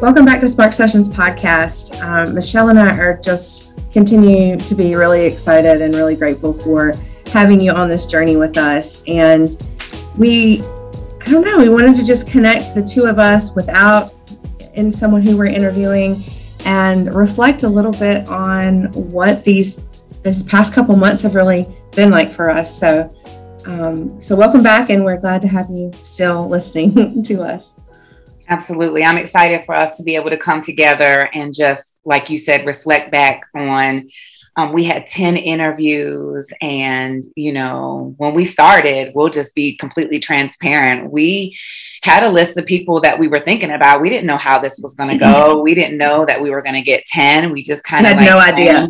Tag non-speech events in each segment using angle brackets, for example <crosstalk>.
Welcome back to Spark Sessions podcast. Um, Michelle and I are just continue to be really excited and really grateful for having you on this journey with us. And we, I don't know, we wanted to just connect the two of us without in someone who we're interviewing and reflect a little bit on what these this past couple months have really been like for us. So, um, so welcome back, and we're glad to have you still listening <laughs> to us. Absolutely. I'm excited for us to be able to come together and just, like you said, reflect back on. Um, we had 10 interviews, and you know, when we started, we'll just be completely transparent. We had a list of people that we were thinking about. We didn't know how this was going <laughs> to go. We didn't know that we were going to get 10. We just kind of had like, no idea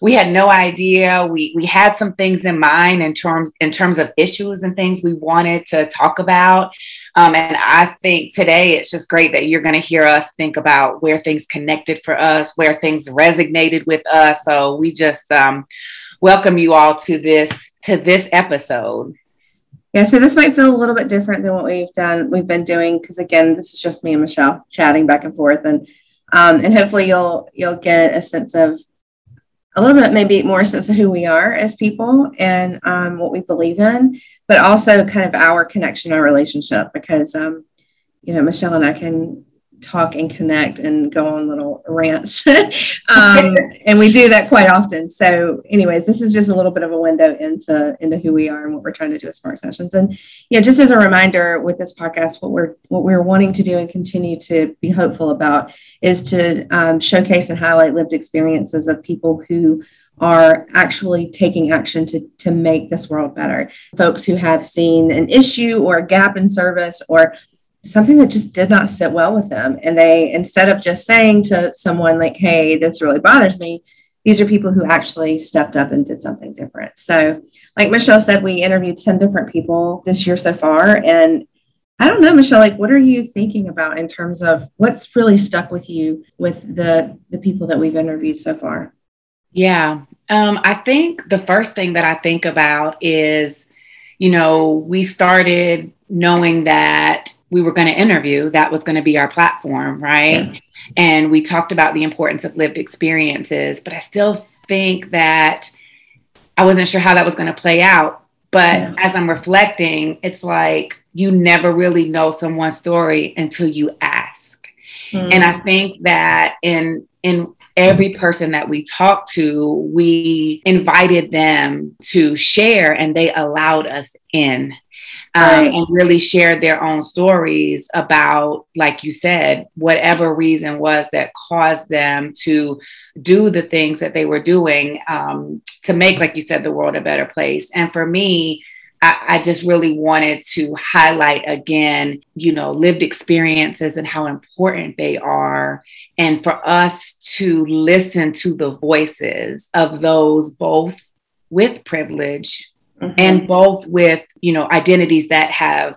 we had no idea. We we had some things in mind in terms in terms of issues and things we wanted to talk about. Um, and I think today it's just great that you're going to hear us think about where things connected for us, where things resonated with us. So we just um, welcome you all to this to this episode. Yeah, so this might feel a little bit different than what we've done. We've been doing because again, this is just me and Michelle chatting back and forth, and um, and hopefully you'll you'll get a sense of a little bit maybe more sense of who we are as people and um, what we believe in, but also kind of our connection, our relationship, because um, you know Michelle and I can talk and connect and go on little rants. <laughs> um, and we do that quite often. So anyways, this is just a little bit of a window into, into who we are and what we're trying to do as Spark Sessions. And yeah, just as a reminder with this podcast, what we're, what we're wanting to do and continue to be hopeful about is to um, showcase and highlight lived experiences of people who are actually taking action to, to make this world better. Folks who have seen an issue or a gap in service or something that just did not sit well with them. And they, instead of just saying to someone, like, hey, this really bothers me, these are people who actually stepped up and did something different. So, like Michelle said, we interviewed 10 different people this year so far. And I don't know, Michelle, like, what are you thinking about in terms of what's really stuck with you with the, the people that we've interviewed so far? Yeah. Um, I think the first thing that I think about is, you know, we started knowing that we were going to interview, that was going to be our platform, right? Yeah. And we talked about the importance of lived experiences, but I still think that I wasn't sure how that was going to play out. But yeah. as I'm reflecting, it's like you never really know someone's story until you ask. Mm. And I think that in in every person that we talked to, we invited them to share and they allowed us in um, right. and really shared their own stories about, like you said, whatever reason was that caused them to do the things that they were doing um, to make, like you said, the world a better place. And for me, I, I, just really wanted to highlight again, you know, lived experiences and how important they are. And for us to listen to the voices of those both with privilege mm-hmm. and both with, you know, identities that have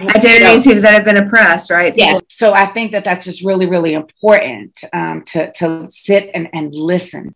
identities you know, that have been oppressed, right? Yeah. So I think that that's just really, really important um, to, to sit and, and listen.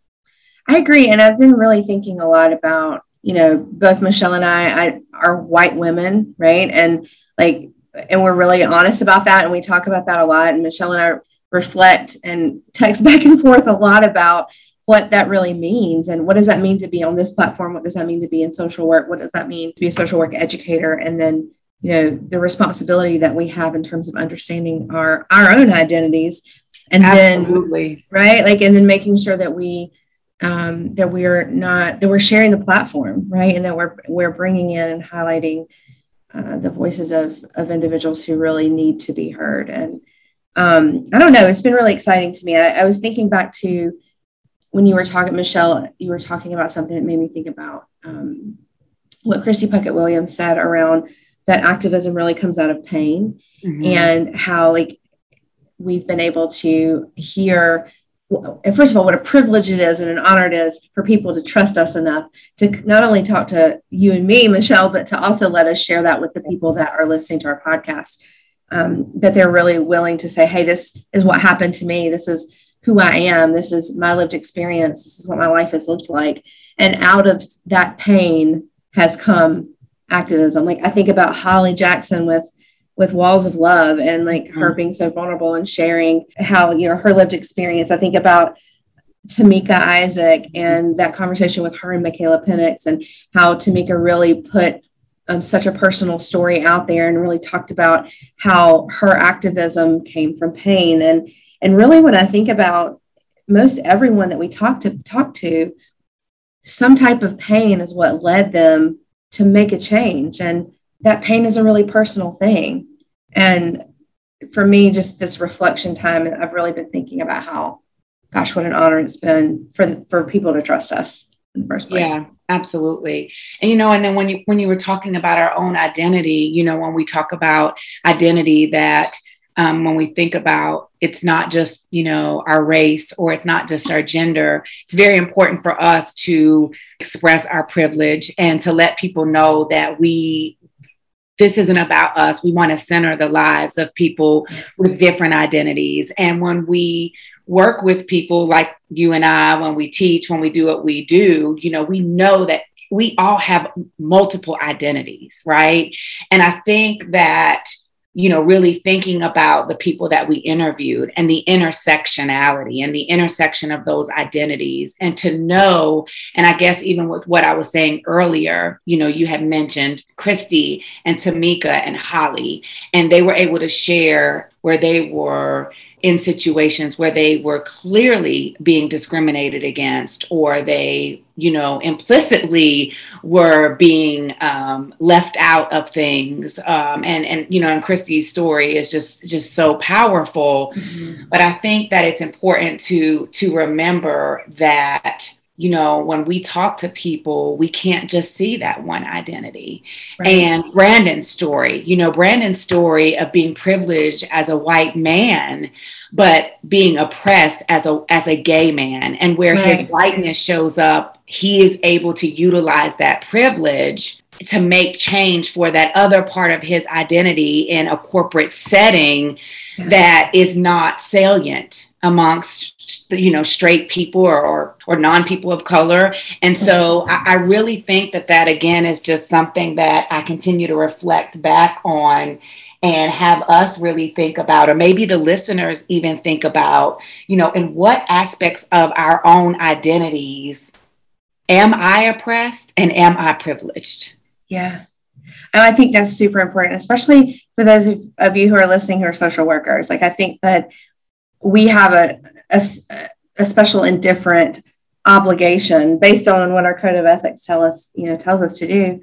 I agree. And I've been really thinking a lot about you know, both Michelle and I, I are white women, right? And like, and we're really honest about that. And we talk about that a lot. And Michelle and I reflect and text <laughs> back and forth a lot about what that really means and what does that mean to be on this platform? What does that mean to be in social work? What does that mean to be a social work educator? And then, you know, the responsibility that we have in terms of understanding our our own identities. And Absolutely. then right, like, and then making sure that we um, that we're not that we're sharing the platform, right, and that we're we're bringing in and highlighting uh, the voices of of individuals who really need to be heard. And um, I don't know, it's been really exciting to me. I, I was thinking back to when you were talking, Michelle, you were talking about something that made me think about um, what Christy Puckett Williams said around that activism really comes out of pain mm-hmm. and how like we've been able to hear first of all, what a privilege it is and an honor it is for people to trust us enough to not only talk to you and me, Michelle, but to also let us share that with the people that are listening to our podcast. Um, that they're really willing to say, hey, this is what happened to me. This is who I am. This is my lived experience. This is what my life has looked like. And out of that pain has come activism. Like I think about Holly Jackson with with walls of love and like mm-hmm. her being so vulnerable and sharing how you know her lived experience. I think about tamika isaac and that conversation with her and michaela penix and how tamika really put um, such a personal story out there and really talked about how her activism came from pain. And and really when i think about most everyone that we talk to talk to some type of pain is what led them to make a change. And that pain is a really personal thing. And for me just this reflection time i've really been thinking about how gosh what an honor it's been for for people to trust us in the first place. Yeah absolutely. And you know and then when you when you were talking about our own identity you know when we talk about identity that um, when we think about it's not just you know our race or it's not just our gender it's very important for us to express our privilege and to let people know that we this isn't about us. We want to center the lives of people with different identities. And when we work with people like you and I when we teach when we do what we do you know we know that we all have multiple identities right? And i think that you know, really thinking about the people that we interviewed and the intersectionality and the intersection of those identities. And to know, and I guess even with what I was saying earlier, you know, you had mentioned Christy and Tamika and Holly, and they were able to share where they were in situations where they were clearly being discriminated against or they you know implicitly were being um, left out of things um, and and you know and christy's story is just just so powerful mm-hmm. but i think that it's important to to remember that you know, when we talk to people, we can't just see that one identity. Right. And Brandon's story, you know, Brandon's story of being privileged as a white man, but being oppressed as a as a gay man, and where right. his whiteness shows up, he is able to utilize that privilege to make change for that other part of his identity in a corporate setting yeah. that is not salient amongst you know straight people or or, or non people of color and so I, I, really think that that again is just something that i continue to reflect back on and have us really think about or maybe the listeners even think about you know in what aspects of our own identities am i oppressed and am i privileged yeah and i think that's super important especially for those of, of you who are listening who are social workers like i think that we have a, a, a special and different obligation based on what our code of ethics tell us, you know, tells us to do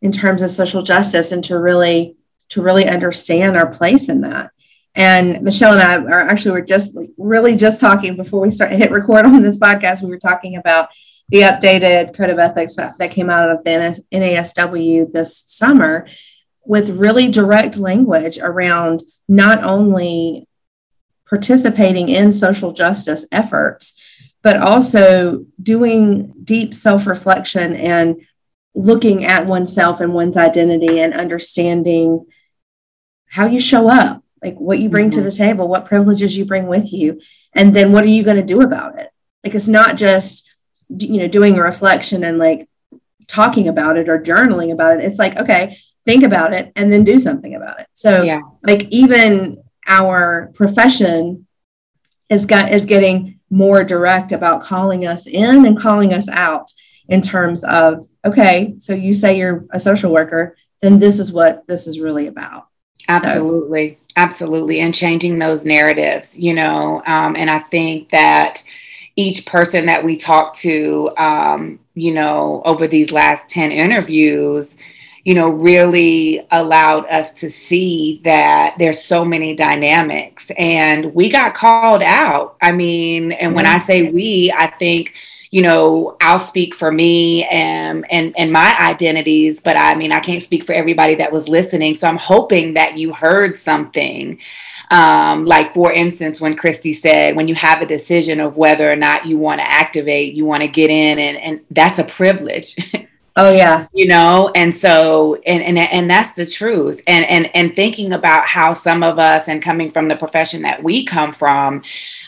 in terms of social justice and to really to really understand our place in that. And Michelle and I are actually we're just really just talking before we start hit record on this podcast. We were talking about the updated code of ethics that came out of the NASW this summer with really direct language around not only participating in social justice efforts, but also doing deep self reflection and looking at oneself and one's identity and understanding how you show up, like what you bring mm-hmm. to the table, what privileges you bring with you, and then what are you going to do about it? Like it's not just you know doing a reflection and like talking about it or journaling about it. It's like okay, think about it and then do something about it. So yeah. like even our profession is got is getting more direct about calling us in and calling us out in terms of okay so you say you're a social worker then this is what this is really about absolutely so. absolutely and changing those narratives you know um, and i think that each person that we talked to um, you know over these last 10 interviews you know, really allowed us to see that there's so many dynamics and we got called out. I mean, and when I say we, I think, you know, I'll speak for me and and and my identities, but I mean, I can't speak for everybody that was listening. So I'm hoping that you heard something. Um, like for instance, when Christy said, when you have a decision of whether or not you want to activate, you want to get in, and and that's a privilege. <laughs> Oh yeah. You know, and so and and and that's the truth. And and and thinking about how some of us and coming from the profession that we come from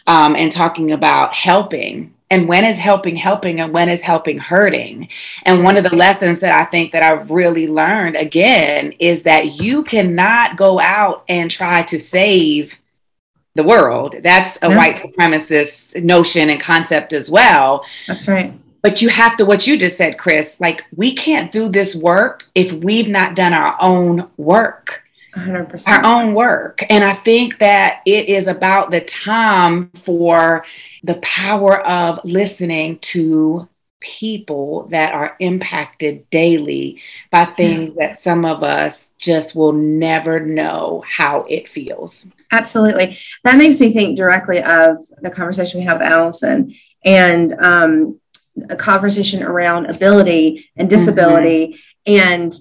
um and talking about helping and when is helping helping and when is helping hurting. And one of the lessons that i think that i've really learned again is that you cannot go out and try to save the world. That's a yeah. white supremacist notion and concept as well. That's right. But you have to what you just said Kris like we can't do this work if we've not done our own work 100%. our own work. And I think that it is about the time for the power of listening to people that are impacted daily by things that some of us just will never know how it feels. Absolutely. That makes me think directly of the conversation we have with Allison and um, a conversation around ability and disability. Mm-hmm. And,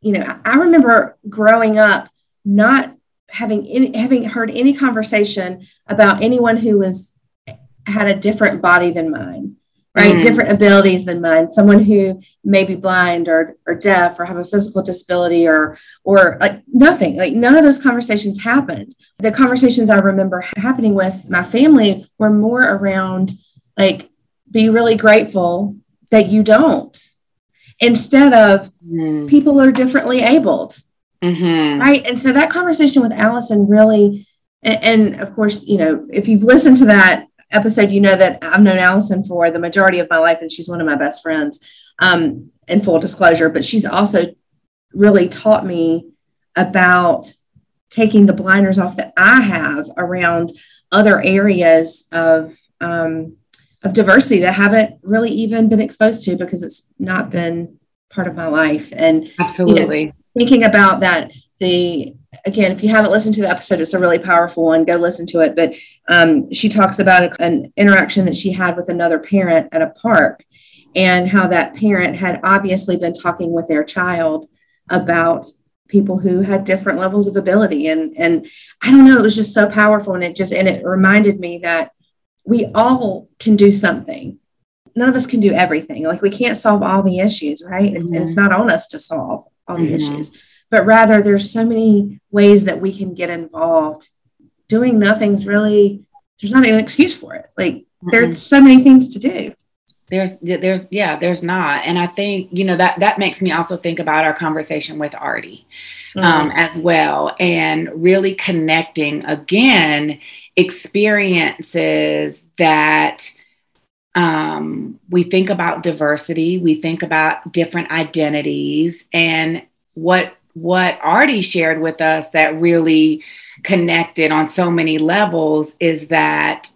you know, I remember growing up not having any, having heard any conversation about anyone who was had a different body than mine right? Mm. different abilities than mine. Someone who may be blind or, or deaf or have a physical disability or or like nothing. Like none of those conversations happened. The conversations i remember happening with my family were more around like be really grateful that you don't instead of mm. people are differently abled Mm-hmm. Right. And so that conversation with Allison really, and, and, of course, you know, if you've listened to that episode, you know that I've known Allison for the majority of my life and she's one of my best friends, um, in full disclosure. But she's also really taught me about taking the blinders off that I have around other areas of, um, of diversity that I haven't really even been exposed to because it's not been part of my life. And absolutely. You know, thinking about that, the again, if you haven't listened to the episode, it's a really powerful one. Go listen to it. But um, she talks about a, an interaction that she had with another parent at a park, and how that parent had obviously been talking with their child about people who had different levels of ability and and i don't know it was just so powerful and it just and it reminded me that we all can do something none of us can do everything like we can't solve all the issues right mm-hmm. and it's not on us to solve all the mm-hmm. issues, but rather there's so many ways that we can get involved. Doing nothing's really there's not an excuse for it. Like mm-hmm. there's so many things to do. There's there's yeah, there's not. And I think, you know, that that makes me also think about our conversation with Artie um, mm-hmm. as well and really connecting again experiences that um, we think about diversity, we think about different identities, and what what Artie shared with us that really connected on so many levels is that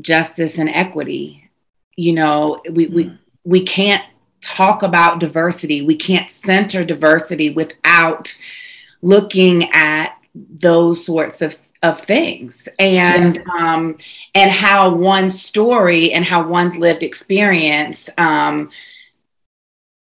justice and equity. You know, we we we can't talk about diversity, we can't center diversity without looking at those sorts of of things and yeah. um, and how one's story and how one's lived experience um,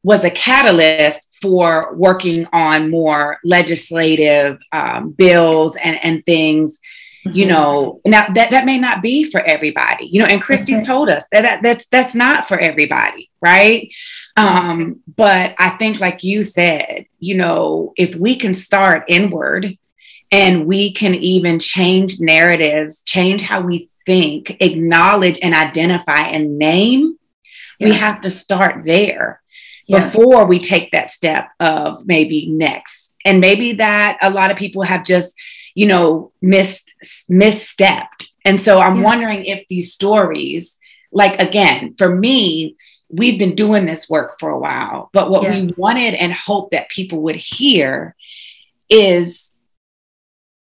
was a catalyst for working on more legislative um, bills and, and things mm-hmm. you know now that, that may not be for everybody you know and christy okay. told us that, that that's that's not for everybody right um, but i think like you said you know if we can start inward and we can even change narratives, change how we think, acknowledge and identify and name. Yeah. We have to start there yeah. before we take that step of maybe next. And maybe that a lot of people have just, you know, missed misstepped. And so I'm yeah. wondering if these stories, like again, for me, we've been doing this work for a while, but what we wanted and hoped that people would hear is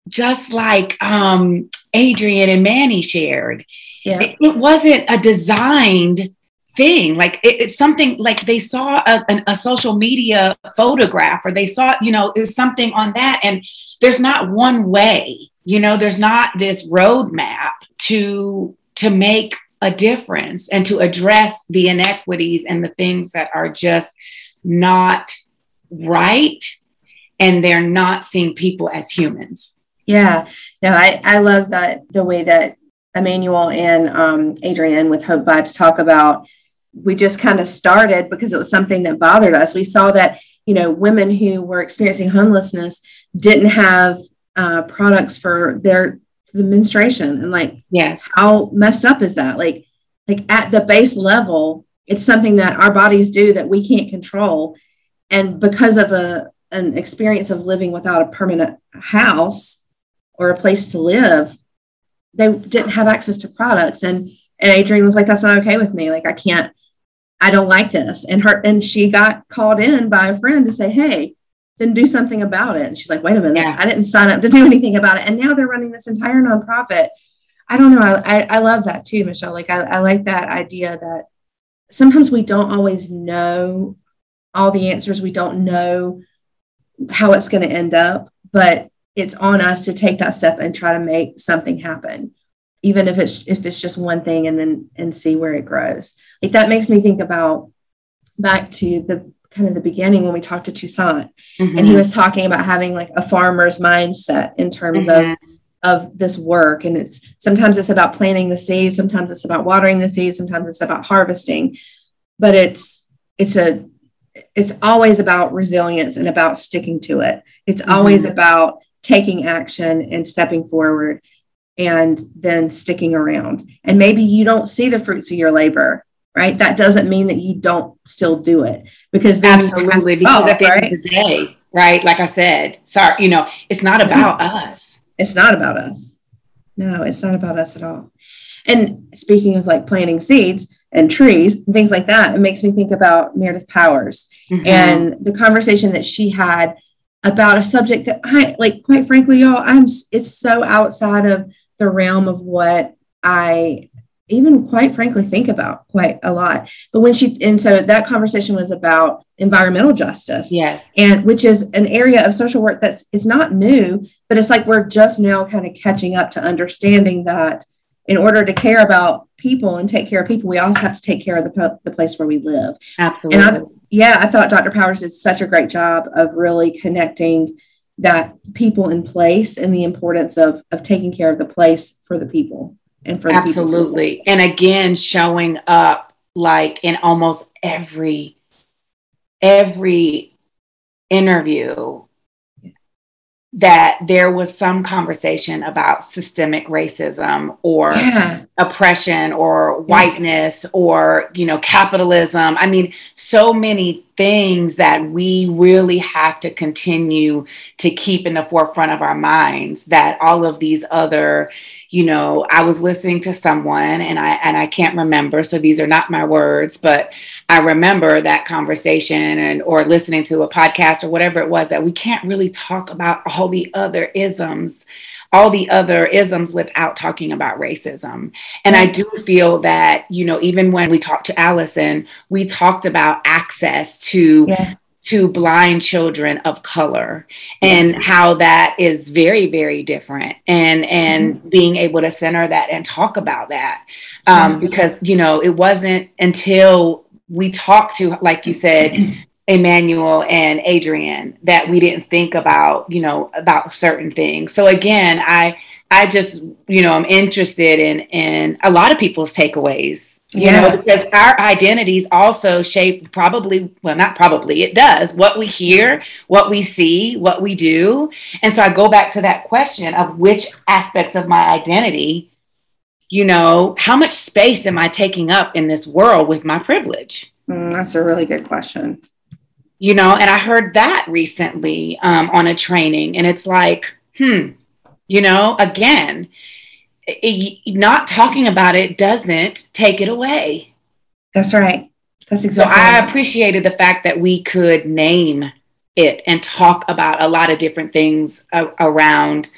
just like um, Adrian and Manny shared, yeah. it, it wasn't a designed thing. Like it, it's something like they saw a, an, a, social media photograph or they saw, you know, it was something on that. And there's not one way, you know, there's not this roadmap to to make a difference and to address the inequities and the things that are just not right and they're not seeing people as humans yeah, no, I, I love that the way that Emmanuel and um, Adrian with Hope Vibes talk about. We just kind of started because it was something that bothered us. We saw that you know women who were experiencing homelessness didn't have uh, products for their the menstruation, and like, yes, how messed up is that? Like, like at the base level, it's something that our bodies do that we can't control. And because of a an experience of living without a permanent house or a place to live, they didn't have access to products. And and Adrienne was like, that's not okay with me. Like I can't, I don't like this. And her and she got called in by a friend to say, hey, then do something about it. And she's like, wait a minute, yeah. I didn't sign up to do anything about it. And now they're running this entire nonprofit. I don't know. I, I, I love that too, Michelle. Like I, I like that idea that sometimes we don't always know all the answers. We don't know how it's going to end up, but it's on us to take that step and try to make something happen even if it's if it's just one thing and then and see where it grows like that makes me think about back to the kind of the beginning when we talked to Toussaint mm-hmm. and he was talking about having like a farmer's mindset in terms mm-hmm. of of this work and it's sometimes it's about planting the seeds sometimes it's about watering the seeds sometimes it's about harvesting but it's it's a it's always about resilience and about sticking to it it's mm-hmm. always about taking action and stepping forward and then sticking around and maybe you don't see the fruits of your labor right? That doesn't mean that you don't still do it because absolutely because at the right? end of the day right? Like i said sorry you know it's not about us. It's not about us. No it's not about us at all. And speaking of like planting seeds and trees and things like that it makes me think about meredith powers mm-hmm. and the conversation that she had about a subject that i like quite frankly y'all i'm it's so outside of the realm of what i even quite frankly think about quite a lot. But when she and so that conversation was about environmental justice. Yeah. And which is an area of social work that's is not new but it's like we're just now kind of catching up to understanding that in order to care about people and take care of people we also have to take care of the, the place where we live. Absolutely and I, yeah i thought dr powers did such a great job of really connecting that people in place and the importance of of taking care of the place for the people and for absolutely. and again showing up like in almost every every interview that there was some conversation about systemic racism or yeah. oppression or whiteness or you know capitalism. I mean so many things that we really have to continue to keep in the forefront of our minds that all of these other you know i was listening to someone and i and i can't remember so these are not my words but i remember that conversation and or listening to a podcast or whatever it was that we can't really talk about all the other isms all the other isms without talking about racism. And I mm. do feel that, you know, even when we talked to Allison, we talked about access to yeah to blind children of color and how that is very very different and and mm-hmm. being able to center that and talk about that um, mm-hmm. because you know it wasn't until we talked to like you said <clears throat> Emmanuel and Adrian that we didn't think about, you know, about certain things. So again, I I just, you know, I'm interested in in a lot of people's takeaways you yeah. know because our identities also shape probably well not probably it does what we hear what we see what we do. And so i go back to that question of which aspects of my identity you know how much space am i taking up in this world with my privilege? Mm, that's a really good question. You know and i heard that recently um, on a training and it's like hmm you know again it, not talking about it doesn't take it away. That's right. That's exactly. So I appreciated the fact that we could name it and talk about a lot of different things uh, around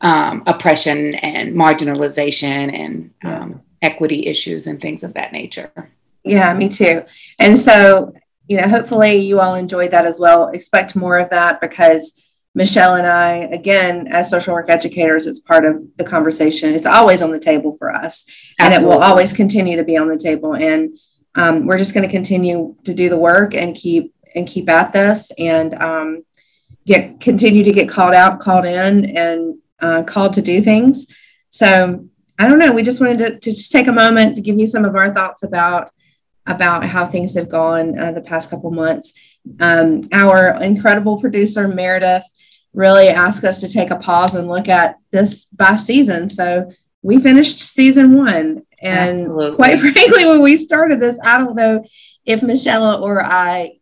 um, oppression and marginalization and um, equity issues and things of that nature. Yeah, me too. And so, you know, hopefully you all enjoyed that as well. Expect more of that because Michelle and I, again, as social work educators, it's part of the conversation. It's always on the table for us, Absolutely. and it will always continue to be on the table. And um, we're just going to continue to do the work and keep and keep at this, and um, get continue to get called out, called in, and uh, called to do things. So I don't know. We just wanted to, to just take a moment to give you some of our thoughts about about how things have gone uh, the past couple months. Um, our incredible producer Meredith really ask us to take a pause and look at this by season. So we finished season one And Absolutely. quite <laughs> frankly, when we started this, I don't know if Michelle or I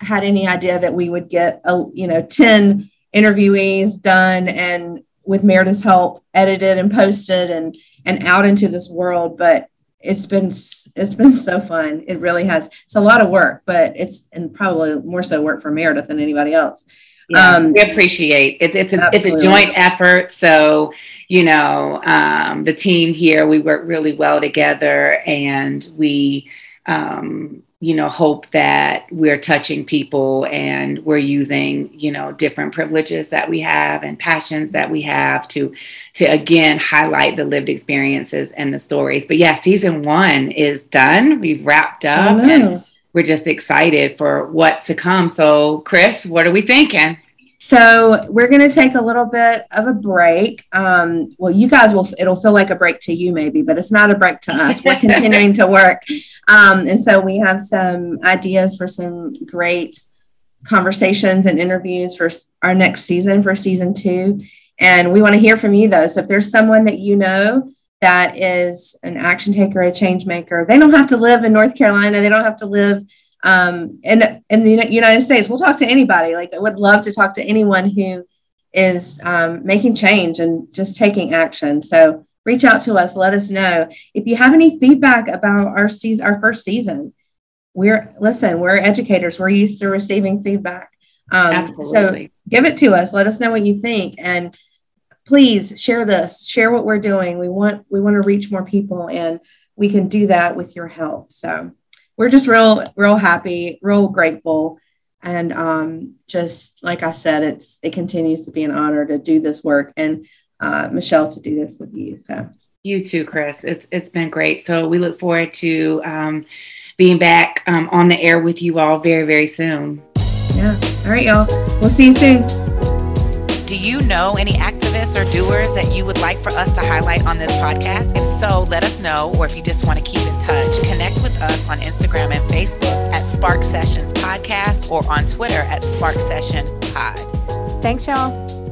had any idea that we would get a you know 10 interviewees done and with Meredith's help edited and posted and and out into this world but it's been it's been so fun it really has it's a lot of work but it's and probably more so work for Meredith than anybody else yeah, um, we appreciate it. It's a, it's a joint effort. So, you know, um, the team here, we work really well together and we, um, you know hope that we're touching people and we're using you know different privileges that we have and passions that we have to to again highlight the lived experiences and the stories but yeah season one is done we've wrapped up and we're just excited for what's to come so Kris what are we thinking so we're going to take a little bit of a break. Um, well, you guys will, it'll feel like a break to you maybe, but it's not a break to us. We're <laughs> continuing to work. Um, and so we have some ideas for some great conversations and interviews for our next season, for season two. And we want to hear from you though. So if there's someone that you know that is an action taker, a change maker, they don't have to live in North Carolina. They don't have to live um, in in the United States. We'll talk to anybody. Like I would love to talk to anyone who is um, making change and just taking action. So reach out to us. Let us know if you have any feedback about our season, our first season. We're listen. We're educators. We're used to receiving feedback. Um, Absolutely. So give it to us. Let us know what you think, and please share this. Share what we're doing. We want we want to reach more people, and we can do that with your help. So we're just real, real happy, real grateful. And um, just like I said, it's it continues to be an honor to do this work and uh, Michelle to do this with you. So you too, Kris. It's it's been great. So we look forward to um, being back um, on the air with you all very very soon. Yeah. All right, y'all. We'll see you soon. Do you know any activists or doers that you would like for us to highlight on this podcast? If so, let us know. Or if you just want to keep in touch, connect with us on Instagram and Facebook at Spark Sessions Podcast or on Twitter at Spark Session Pod. Thanks, y'all.